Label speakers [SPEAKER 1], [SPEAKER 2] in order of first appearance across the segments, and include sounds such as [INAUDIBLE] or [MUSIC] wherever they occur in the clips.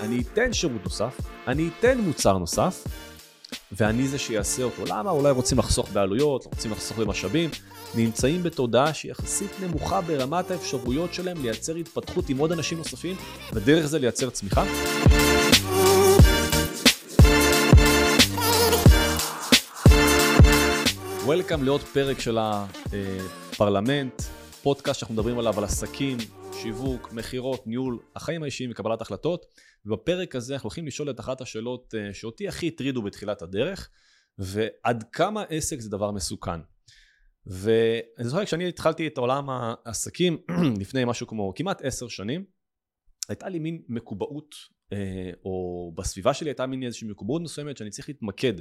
[SPEAKER 1] אני אתן שירות נוסף, אני אתן מוצר נוסף, ואני זה שיעשה אותו. למה? אולי רוצים לחסוך בעלויות, רוצים לחסוך במשאבים, נמצאים בתודעה שהיא יחסית נמוכה ברמת האפשרויות שלהם לייצר התפתחות עם עוד אנשים נוספים, ודרך זה לייצר צמיחה. Welcome לעוד פרק של הפרלמנט, פודקאסט שאנחנו מדברים עליו על עסקים, שיווק, מכירות, ניהול, החיים האישיים וקבלת החלטות. ובפרק הזה אנחנו הולכים לשאול את אחת השאלות אה, שאותי הכי הטרידו בתחילת הדרך, ועד כמה עסק זה דבר מסוכן. ואני זוכר כשאני התחלתי את עולם העסקים [CLEARS THROAT] לפני משהו כמו כמעט עשר שנים, הייתה לי מין מקובעות, או בסביבה שלי הייתה מין איזושהי מקובעות מסוימת שאני צריך להתמקד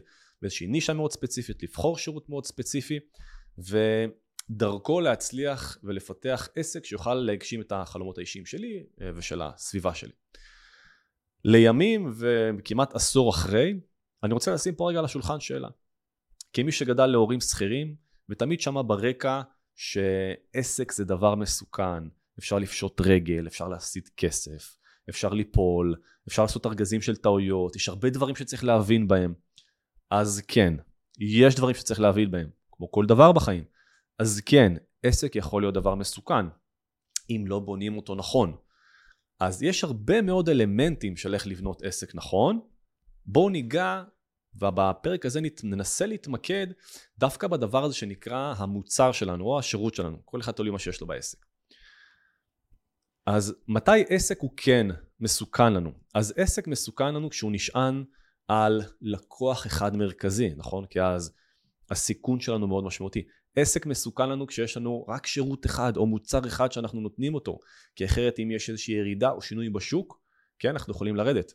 [SPEAKER 1] באיזושהי נישה מאוד ספציפית, לבחור שירות מאוד ספציפי, ודרכו להצליח ולפתח עסק שיוכל להגשים את החלומות האישיים שלי אה, ושל הסביבה שלי. לימים וכמעט עשור אחרי, אני רוצה לשים פה רגע על השולחן שאלה. כמי שגדל להורים שכירים, ותמיד שמע ברקע שעסק זה דבר מסוכן, אפשר לפשוט רגל, אפשר להסיט כסף, אפשר ליפול, אפשר לעשות ארגזים של טעויות, יש הרבה דברים שצריך להבין בהם. אז כן, יש דברים שצריך להבין בהם, כמו כל דבר בחיים. אז כן, עסק יכול להיות דבר מסוכן, אם לא בונים אותו נכון. אז יש הרבה מאוד אלמנטים של איך לבנות עסק נכון. בואו ניגע, ובפרק הזה ננסה להתמקד דווקא בדבר הזה שנקרא המוצר שלנו או השירות שלנו. כל אחד תלוי מה שיש לו בעסק. אז מתי עסק הוא כן מסוכן לנו? אז עסק מסוכן לנו כשהוא נשען על לקוח אחד מרכזי, נכון? כי אז הסיכון שלנו מאוד משמעותי. עסק מסוכן לנו כשיש לנו רק שירות אחד או מוצר אחד שאנחנו נותנים אותו, כי אחרת אם יש איזושהי ירידה או שינוי בשוק, כן, אנחנו יכולים לרדת.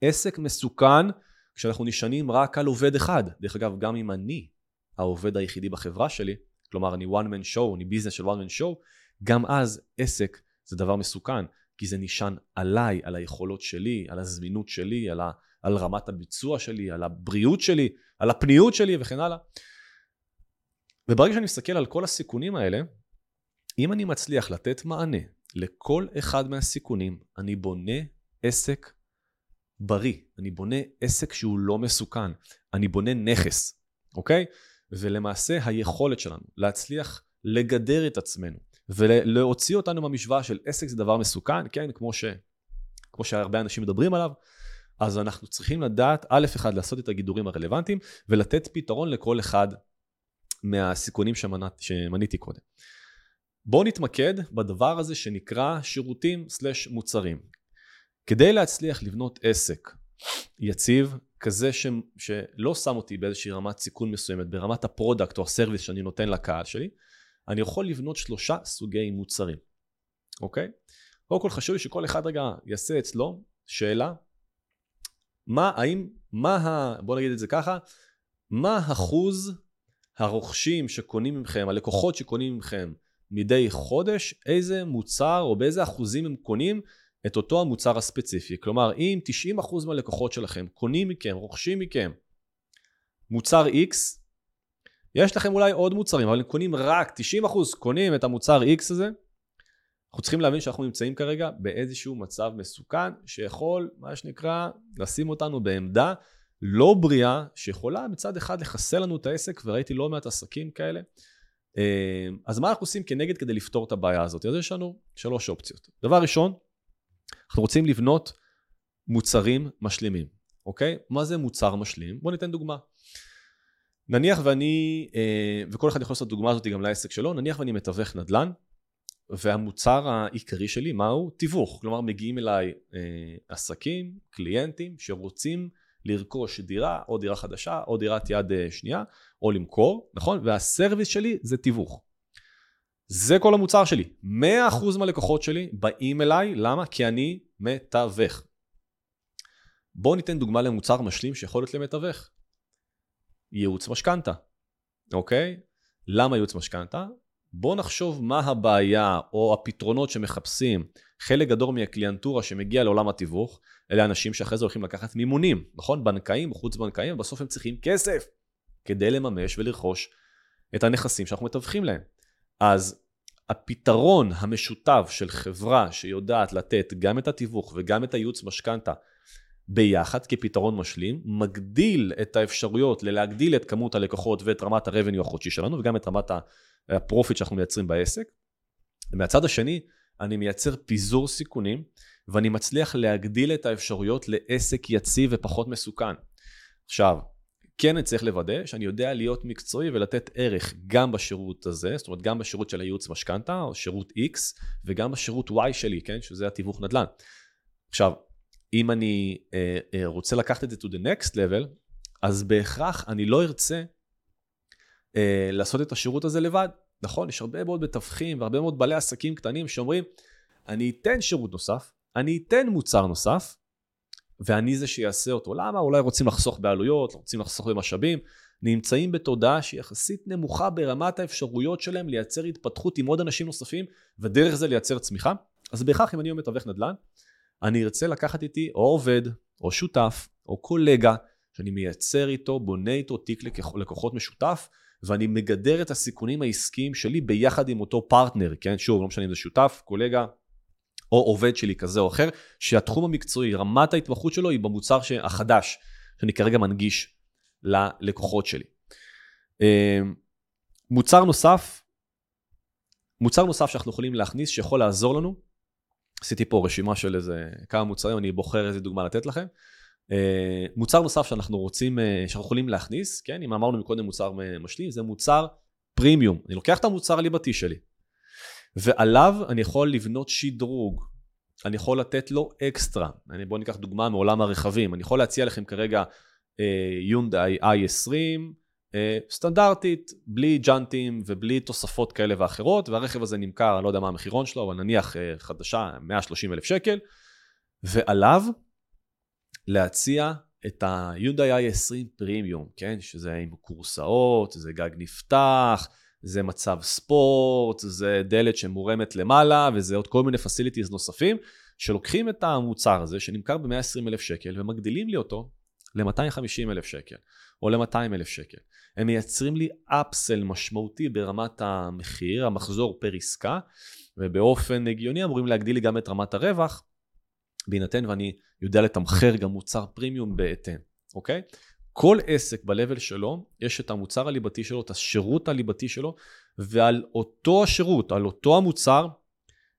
[SPEAKER 1] עסק מסוכן כשאנחנו נשענים רק על עובד אחד. דרך אגב, גם אם אני העובד היחידי בחברה שלי, כלומר אני one man show, אני ביזנס של one man show, גם אז עסק זה דבר מסוכן, כי זה נשען עליי, על היכולות שלי, על הזמינות שלי, על, ה, על רמת הביצוע שלי, על הבריאות שלי, על הפניות שלי וכן הלאה. וברגע שאני מסתכל על כל הסיכונים האלה, אם אני מצליח לתת מענה לכל אחד מהסיכונים, אני בונה עסק בריא, אני בונה עסק שהוא לא מסוכן, אני בונה נכס, אוקיי? ולמעשה היכולת שלנו להצליח לגדר את עצמנו ולהוציא אותנו מהמשוואה של עסק זה דבר מסוכן, כן, כמו, ש, כמו שהרבה אנשים מדברים עליו, אז אנחנו צריכים לדעת, א', אחד, לעשות את הגידורים הרלוונטיים ולתת פתרון לכל אחד מהסיכונים שמנת, שמניתי קודם. בואו נתמקד בדבר הזה שנקרא שירותים סלש מוצרים. כדי להצליח לבנות עסק יציב, כזה ש, שלא שם אותי באיזושהי רמת סיכון מסוימת, ברמת ה product או ה service שאני נותן לקהל שלי, אני יכול לבנות שלושה סוגי מוצרים, אוקיי? קודם כל חשוב לי שכל אחד רגע יעשה אצלו שאלה, מה, האם, מה ה... בוא נגיד את זה ככה, מה אחוז הרוכשים שקונים מכם, הלקוחות שקונים מכם מדי חודש, איזה מוצר או באיזה אחוזים הם קונים את אותו המוצר הספציפי. כלומר, אם 90% מהלקוחות שלכם קונים מכם, רוכשים מכם מוצר X, יש לכם אולי עוד מוצרים, אבל הם קונים רק 90% קונים את המוצר X הזה, אנחנו צריכים להבין שאנחנו נמצאים כרגע באיזשהו מצב מסוכן שיכול, מה שנקרא, לשים אותנו בעמדה לא בריאה, שיכולה מצד אחד לחסל לנו את העסק, וראיתי לא מעט עסקים כאלה. אה, אז מה אנחנו עושים כנגד כדי לפתור את הבעיה הזאת? אז יש לנו שלוש אופציות. דבר ראשון, אנחנו רוצים לבנות מוצרים משלימים, אוקיי? מה זה מוצר משלים? בואו ניתן דוגמה. נניח ואני, אה, וכל אחד יכול לעשות דוגמה הזאת גם לעסק שלו, נניח ואני מתווך נדל"ן, והמוצר העיקרי שלי מהו? תיווך. כלומר מגיעים אליי אה, עסקים, קליינטים, שרוצים לרכוש דירה, או דירה חדשה, או דירת יד אה, שנייה, או למכור, נכון? והסרוויס שלי זה תיווך. זה כל המוצר שלי. 100% מהלקוחות שלי באים אליי, למה? כי אני מתווך. בואו ניתן דוגמה למוצר משלים שיכול להיות למתווך. ייעוץ משכנתה, אוקיי? למה ייעוץ משכנתה? בואו נחשוב מה הבעיה או הפתרונות שמחפשים חלק גדול מהקליינטורה שמגיע לעולם התיווך, אלה אנשים שאחרי זה הולכים לקחת מימונים, נכון? בנקאים, חוץ בנקאים, בסוף הם צריכים כסף כדי לממש ולרכוש את הנכסים שאנחנו מתווכים להם. אז הפתרון המשותף של חברה שיודעת לתת גם את התיווך וגם את הייעוץ משכנתה ביחד כפתרון משלים, מגדיל את האפשרויות ללהגדיל את כמות הלקוחות ואת רמת ה-revenue החודשי שלנו וגם את רמת ה profit שאנחנו מייצרים בעסק. מהצד השני, אני מייצר פיזור סיכונים ואני מצליח להגדיל את האפשרויות לעסק יציב ופחות מסוכן. עכשיו, כן אני צריך לוודא שאני יודע להיות מקצועי ולתת ערך גם בשירות הזה, זאת אומרת גם בשירות של הייעוץ משכנתה או שירות X וגם בשירות Y שלי, כן, שזה התיווך נדל"ן. עכשיו, אם אני אה, אה, רוצה לקחת את זה to the next level, אז בהכרח אני לא ארצה אה, לעשות את השירות הזה לבד. נכון, יש הרבה מאוד מתווכים והרבה מאוד בעלי עסקים קטנים שאומרים, אני אתן שירות נוסף, אני אתן מוצר נוסף, ואני זה שיעשה אותו. למה? אולי רוצים לחסוך בעלויות, רוצים לחסוך במשאבים, נמצאים בתודעה שהיא יחסית נמוכה ברמת האפשרויות שלהם לייצר התפתחות עם עוד אנשים נוספים, ודרך זה לייצר צמיחה. אז בהכרח אם אני מתווך נדל"ן, אני ארצה לקחת איתי או עובד, או שותף, או קולגה, שאני מייצר איתו, בונה איתו תיק לקוחות משותף, ואני מגדר את הסיכונים העסקיים שלי ביחד עם אותו פרטנר, כן? שוב, לא משנה אם זה שותף, קולגה, או עובד שלי כזה או אחר, שהתחום המקצועי, רמת ההתמחות שלו היא במוצר החדש, שאני כרגע מנגיש ללקוחות שלי. אמ, מוצר נוסף, מוצר נוסף שאנחנו יכולים להכניס שיכול לעזור לנו, עשיתי פה רשימה של איזה כמה מוצרים, אני בוחר איזה דוגמה לתת לכם. אמ, מוצר נוסף שאנחנו רוצים, אה, שאנחנו יכולים להכניס, כן, אם אמרנו מקודם מוצר משלים, זה מוצר פרימיום. אני לוקח את המוצר הליבתי שלי, ועליו אני יכול לבנות שדרוג, אני יכול לתת לו אקסטרה. בואו ניקח דוגמה מעולם הרכבים, אני יכול להציע לכם כרגע יונדאי uh, i20 uh, סטנדרטית, בלי ג'אנטים ובלי תוספות כאלה ואחרות, והרכב הזה נמכר, אני לא יודע מה המחירון שלו, אבל נניח uh, חדשה, 130 אלף שקל, ועליו להציע את היונדאי i20 פרימיום, כן? שזה עם קורסאות, זה גג נפתח, זה מצב ספורט, זה דלת שמורמת למעלה, וזה עוד כל מיני פסיליטיז נוספים, שלוקחים את המוצר הזה שנמכר ב-120 אלף שקל ומגדילים לי אותו ל-250 אלף שקל, או ל-200 אלף שקל. הם מייצרים לי אפסל משמעותי ברמת המחיר, המחזור פר עסקה, ובאופן הגיוני אמורים להגדיל לי גם את רמת הרווח, בהינתן ואני יודע לתמחר גם מוצר פרימיום בהתאם, אוקיי? כל עסק ב-level שלו, יש את המוצר הליבתי שלו, את השירות הליבתי שלו, ועל אותו השירות, על אותו המוצר,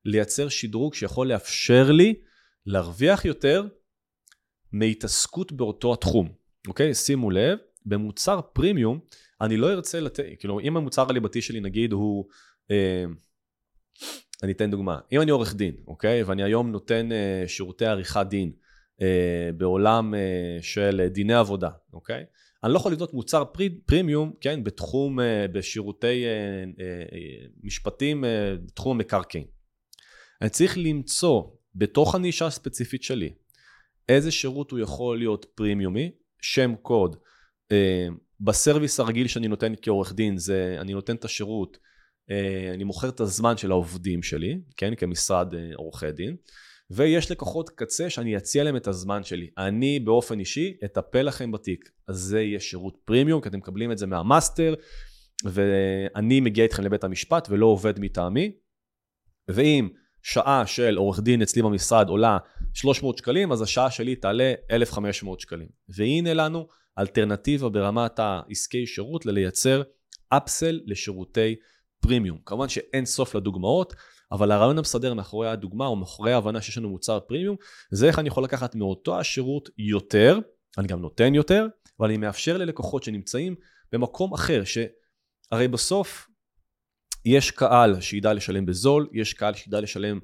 [SPEAKER 1] לייצר שדרוג שיכול לאפשר לי להרוויח יותר מהתעסקות באותו התחום. אוקיי? שימו לב, במוצר פרימיום, אני לא ארצה לתת, כאילו, אם המוצר הליבתי שלי נגיד הוא, אה, אני אתן דוגמה, אם אני עורך דין, אוקיי? ואני היום נותן אה, שירותי עריכת דין, אה, בעולם אה, של דיני עבודה, אוקיי? אני לא יכול לבנות מוצר פרי, פרימיום, כן, בתחום, אה, בשירותי משפטים, בתחום המקרקעין. אני צריך למצוא בתוך הנישה הספציפית שלי איזה שירות הוא יכול להיות פרימיומי, שם קוד. בסרוויס הרגיל שאני נותן כעורך דין זה אני נותן את השירות, אני מוכר את הזמן של העובדים שלי, כן, כמשרד עורכי דין. ויש לקוחות קצה שאני אציע להם את הזמן שלי. אני באופן אישי אטפל לכם בתיק. אז זה יהיה שירות פרימיום, כי אתם מקבלים את זה מהמאסטר, ואני מגיע איתכם לבית המשפט ולא עובד מטעמי. ואם שעה של עורך דין אצלי במשרד עולה 300 שקלים, אז השעה שלי תעלה 1,500 שקלים. והנה לנו אלטרנטיבה ברמת העסקי שירות ללייצר אפסל לשירותי פרימיום. כמובן שאין סוף לדוגמאות. אבל הרעיון המסדר מאחורי הדוגמה או מאחורי ההבנה שיש לנו מוצר פרימיום, זה איך אני יכול לקחת מאותו השירות יותר, אני גם נותן יותר, אבל אני מאפשר ללקוחות שנמצאים במקום אחר, שהרי בסוף יש קהל שידע לשלם בזול, יש קהל שידע לשלם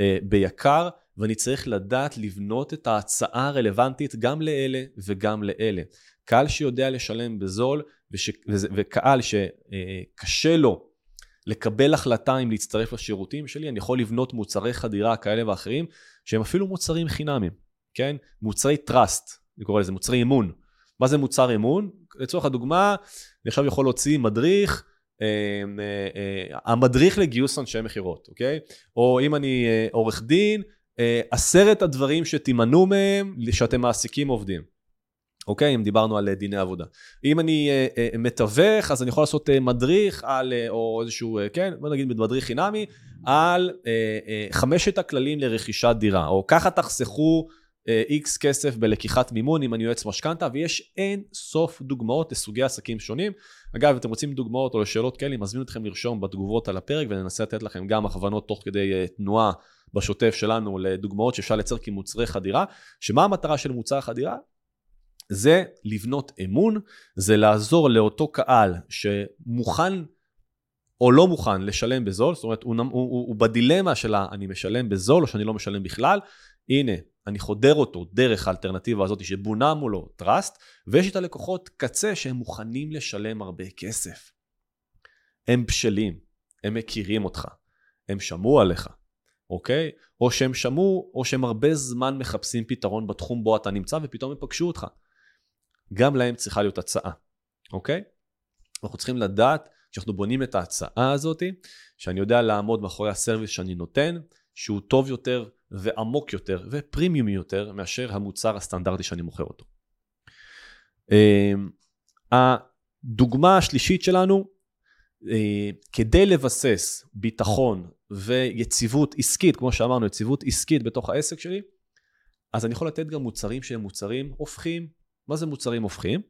[SPEAKER 1] אה, ביקר, ואני צריך לדעת לבנות את ההצעה הרלוונטית גם לאלה וגם לאלה. קהל שיודע לשלם בזול, וש, וקהל שקשה לו לקבל החלטה אם להצטרף לשירותים שלי, אני יכול לבנות מוצרי חדירה כאלה ואחרים, שהם אפילו מוצרים חינמים, כן? מוצרי trust, אני קורא לזה, מוצרי אמון. מה זה מוצר אמון? לצורך הדוגמה, אני עכשיו יכול להוציא מדריך, אה, אה, אה, המדריך לגיוס אנשי מכירות, אוקיי? או אם אני אה, עורך דין, עשרת הדברים שתימנעו מהם שאתם מעסיקים עובדים. אוקיי? אם דיברנו על דיני עבודה. אם אני אה, אה, מתווך, אז אני יכול לעשות אה, מדריך על, אה, או איזשהו, אה, כן, בוא נגיד מדריך חינמי, על אה, אה, חמשת הכללים לרכישת דירה, או ככה תחסכו איקס אה, כסף בלקיחת מימון אם אני יועץ משכנתה, ויש אין סוף דוגמאות לסוגי עסקים שונים. אגב, אם אתם רוצים דוגמאות או לשאלות כאלה, אני מזמין אתכם לרשום בתגובות על הפרק, וננסה לתת לכם גם הכוונות תוך כדי תנועה בשוטף שלנו לדוגמאות שאפשר לייצר כמוצרי חדירה, שמה המטרה של מוצר חדירה? זה לבנות אמון, זה לעזור לאותו קהל שמוכן או לא מוכן לשלם בזול, זאת אומרת, הוא, הוא, הוא, הוא בדילמה של אני משלם בזול או שאני לא משלם בכלל, הנה, אני חודר אותו דרך האלטרנטיבה הזאת שבונה מולו טראסט, ויש את הלקוחות קצה שהם מוכנים לשלם הרבה כסף. הם בשלים, הם מכירים אותך, הם שמעו עליך, אוקיי? או שהם שמעו, או שהם הרבה זמן מחפשים פתרון בתחום בו אתה נמצא ופתאום הם פגשו אותך. גם להם צריכה להיות הצעה, אוקיי? אנחנו צריכים לדעת, כשאנחנו בונים את ההצעה הזאת, שאני יודע לעמוד מאחורי הסרוויס שאני נותן, שהוא טוב יותר ועמוק יותר ופרימיום יותר מאשר המוצר הסטנדרטי שאני מוכר אותו. אמ, הדוגמה השלישית שלנו, כדי לבסס ביטחון ויציבות עסקית, כמו שאמרנו, יציבות עסקית בתוך העסק שלי, אז אני יכול לתת גם מוצרים שהם מוצרים הופכים. מה זה מוצרים הופכים?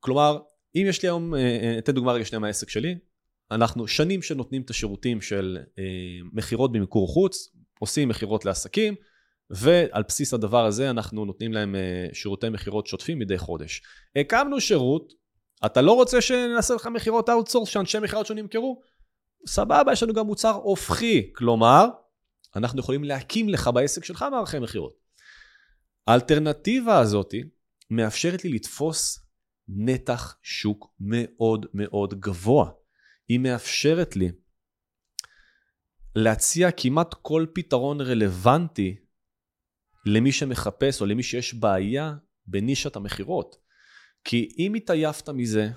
[SPEAKER 1] כלומר, אם יש לי היום, אה, אה, אתן דוגמה רגע שנייה מהעסק שלי, אנחנו שנים שנותנים את השירותים של אה, מכירות במיקור חוץ, עושים מכירות לעסקים, ועל בסיס הדבר הזה אנחנו נותנים להם אה, שירותי מכירות שוטפים מדי חודש. הקמנו שירות, אתה לא רוצה שנעשה לך מכירות outsource, שאנשי מכירות שונים ימכרו? סבבה, יש לנו גם מוצר הופכי, כלומר, אנחנו יכולים להקים לך בעסק שלך מערכי מכירות. האלטרנטיבה הזאת מאפשרת לי לתפוס נתח שוק מאוד מאוד גבוה. היא מאפשרת לי להציע כמעט כל פתרון רלוונטי למי שמחפש או למי שיש בעיה בנישת המכירות. כי אם התעייפת מזה,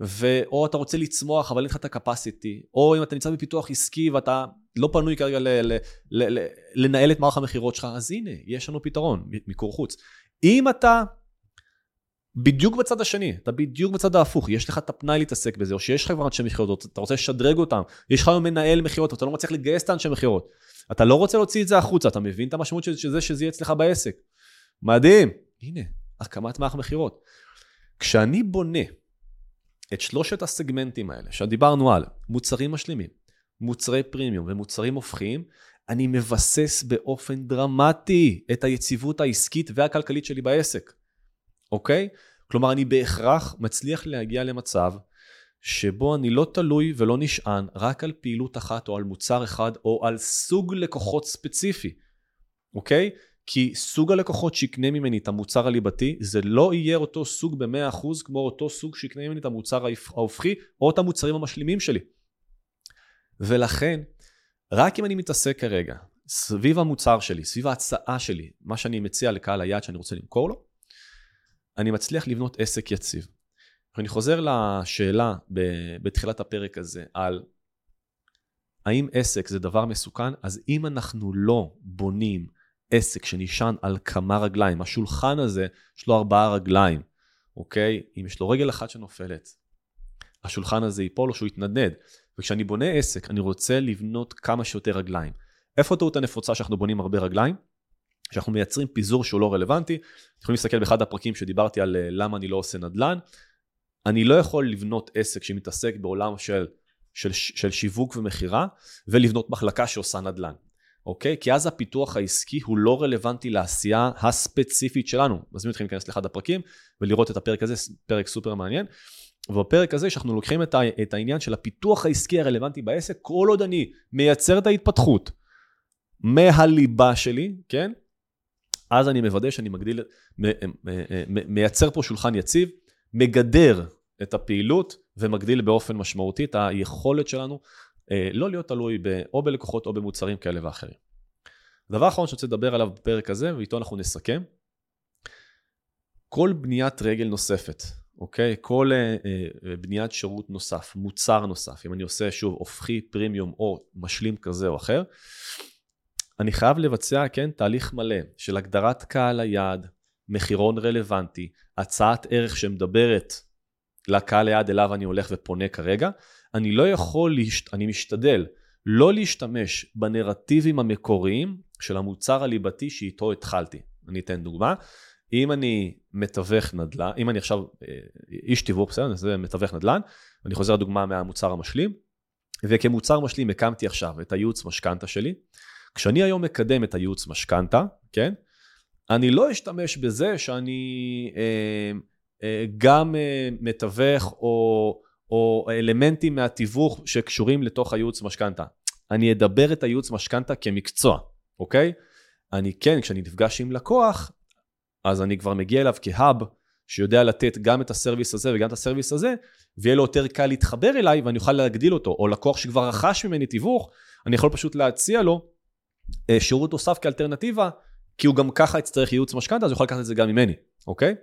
[SPEAKER 1] ואו אתה רוצה לצמוח אבל אין לך את הקפסיטי, או אם אתה נמצא בפיתוח עסקי ואתה לא פנוי כרגע ל- ל- ל- לנהל את מערך המכירות שלך, אז הנה, יש לנו פתרון, מיקור חוץ. אם אתה בדיוק בצד השני, אתה בדיוק בצד ההפוך, יש לך את הפנאי להתעסק בזה, או שיש חברת אנשי מכירות, אתה רוצה לשדרג אותם, יש לך היום מנהל מכירות, אתה לא מצליח לגייס את האנשי מכירות, אתה לא רוצה להוציא את זה החוצה, אתה מבין את המשמעות של זה שזה יהיה אצלך בעסק. מדהים, הנה, הקמת מערך מכירות. כשאני בונה את שלושת הסגמנטים האלה, שדיברנו על מוצרים משלימים, מוצרי פרימיום ומוצרים הופכיים, אני מבסס באופן דרמטי את היציבות העסקית והכלכלית שלי בעסק. אוקיי? כלומר, אני בהכרח מצליח להגיע למצב שבו אני לא תלוי ולא נשען רק על פעילות אחת או על מוצר אחד או על סוג לקוחות ספציפי, אוקיי? כי סוג הלקוחות שיקנה ממני את המוצר הליבתי זה לא יהיה אותו סוג ב-100% כמו אותו סוג שיקנה ממני את המוצר ההופכי או את המוצרים המשלימים שלי. ולכן, רק אם אני מתעסק כרגע סביב המוצר שלי, סביב ההצעה שלי, מה שאני מציע לקהל היעד שאני רוצה למכור לו, אני מצליח לבנות עסק יציב. אני חוזר לשאלה בתחילת הפרק הזה על האם עסק זה דבר מסוכן, אז אם אנחנו לא בונים עסק שנשען על כמה רגליים, השולחן הזה יש לו ארבעה רגליים, אוקיי? אם יש לו רגל אחת שנופלת, השולחן הזה ייפול או שהוא יתנדנד. וכשאני בונה עסק, אני רוצה לבנות כמה שיותר רגליים. איפה הטעות הנפוצה שאנחנו בונים הרבה רגליים? שאנחנו מייצרים פיזור שהוא לא רלוונטי. אתם יכולים להסתכל באחד הפרקים שדיברתי על אה, למה אני לא עושה נדל"ן. אני לא יכול לבנות עסק שמתעסק בעולם של, של, של שיווק ומכירה ולבנות מחלקה שעושה נדל"ן, אוקיי? כי אז הפיתוח העסקי הוא לא רלוונטי לעשייה הספציפית שלנו. מזמין אתכם להיכנס לאחד הפרקים ולראות את הפרק הזה, פרק סופר מעניין. ובפרק הזה שאנחנו לוקחים את, ה, את העניין של הפיתוח העסקי הרלוונטי בעסק, כל עוד אני מייצר את ההתפתחות מהליבה שלי, כן? אז אני מוודא שאני מגדיל, מייצר פה שולחן יציב, מגדר את הפעילות ומגדיל באופן משמעותי את היכולת שלנו לא להיות תלוי או בלקוחות או במוצרים כאלה ואחרים. הדבר האחרון שאני רוצה לדבר עליו בפרק הזה, ואיתו אנחנו נסכם, כל בניית רגל נוספת, אוקיי? כל uh, uh, בניית שירות נוסף, מוצר נוסף, אם אני עושה שוב הופכי, פרימיום או משלים כזה או אחר, אני חייב לבצע, כן, תהליך מלא של הגדרת קהל היעד, מחירון רלוונטי, הצעת ערך שמדברת לקהל ליד אליו אני הולך ופונה כרגע, אני לא יכול. אני משתדל לא להשתמש בנרטיבים המקוריים של המוצר הליבתי שאיתו התחלתי. אני אתן דוגמה. אם אני מתווך נדל"ן, אם אני עכשיו אה, איש תיווך, בסדר, זה מתווך נדל"ן, אני חוזר לדוגמה מהמוצר המשלים, וכמוצר משלים הקמתי עכשיו את הייעוץ משכנתה שלי. כשאני היום מקדם את הייעוץ משכנתה, כן? אני לא אשתמש בזה שאני אה, אה, גם אה, מתווך או, או אלמנטים מהתיווך שקשורים לתוך הייעוץ משכנתה. אני אדבר את הייעוץ משכנתה כמקצוע, אוקיי? אני כן, כשאני נפגש עם לקוח, אז אני כבר מגיע אליו כהאב שיודע לתת גם את הסרוויס הזה וגם את הסרוויס הזה, ויהיה לו יותר קל להתחבר אליי ואני אוכל להגדיל אותו. או לקוח שכבר רכש ממני תיווך, אני יכול פשוט להציע לו אה, שירות נוסף כאלטרנטיבה, כי הוא גם ככה יצטרך ייעוץ משכנתה, אז הוא יכול לקחת את זה גם ממני, אוקיי?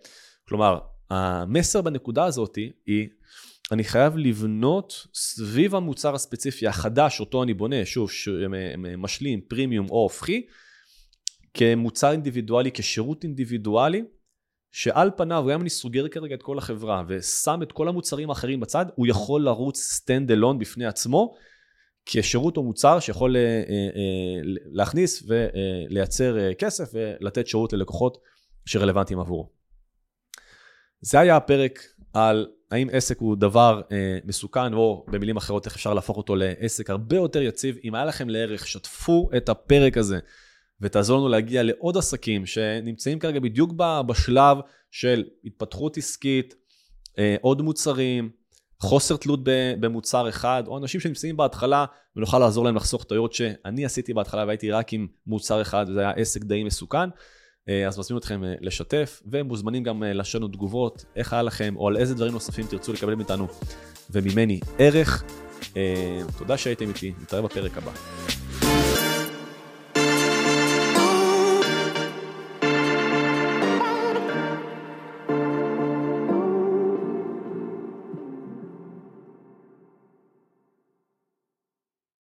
[SPEAKER 1] כלומר, המסר בנקודה הזאת היא, אני חייב לבנות סביב המוצר הספציפי החדש, אותו אני בונה, שוב, ש... משלים, פרימיום או הופכי, כמוצר אינדיבידואלי, כשירות אינדיבידואלי, שעל פניו, גם אם אני סוגר כרגע את כל החברה ושם את כל המוצרים האחרים בצד, הוא יכול לרוץ stand alone בפני עצמו, כשירות או מוצר שיכול אה, אה, אה, להכניס ולייצר כסף ולתת שירות ללקוחות שרלוונטיים עבורו. זה היה הפרק על האם עסק הוא דבר מסוכן, או במילים אחרות איך אפשר להפוך אותו לעסק הרבה יותר יציב. אם היה לכם לערך, שתפו את הפרק הזה ותעזור לנו להגיע לעוד עסקים שנמצאים כרגע בדיוק בשלב של התפתחות עסקית, עוד מוצרים, חוסר תלות במוצר אחד, או אנשים שנמצאים בהתחלה ונוכל לעזור להם לחסוך טעויות שאני עשיתי בהתחלה והייתי רק עם מוצר אחד וזה היה עסק די מסוכן. אה, אז מזמין אתכם אה, לשתף, ומוזמנים גם אה, לשנות תגובות, איך היה לכם, או על איזה דברים נוספים תרצו לקבל מאיתנו וממני ערך. תודה שהייתם איתי, נתראה בפרק הבא.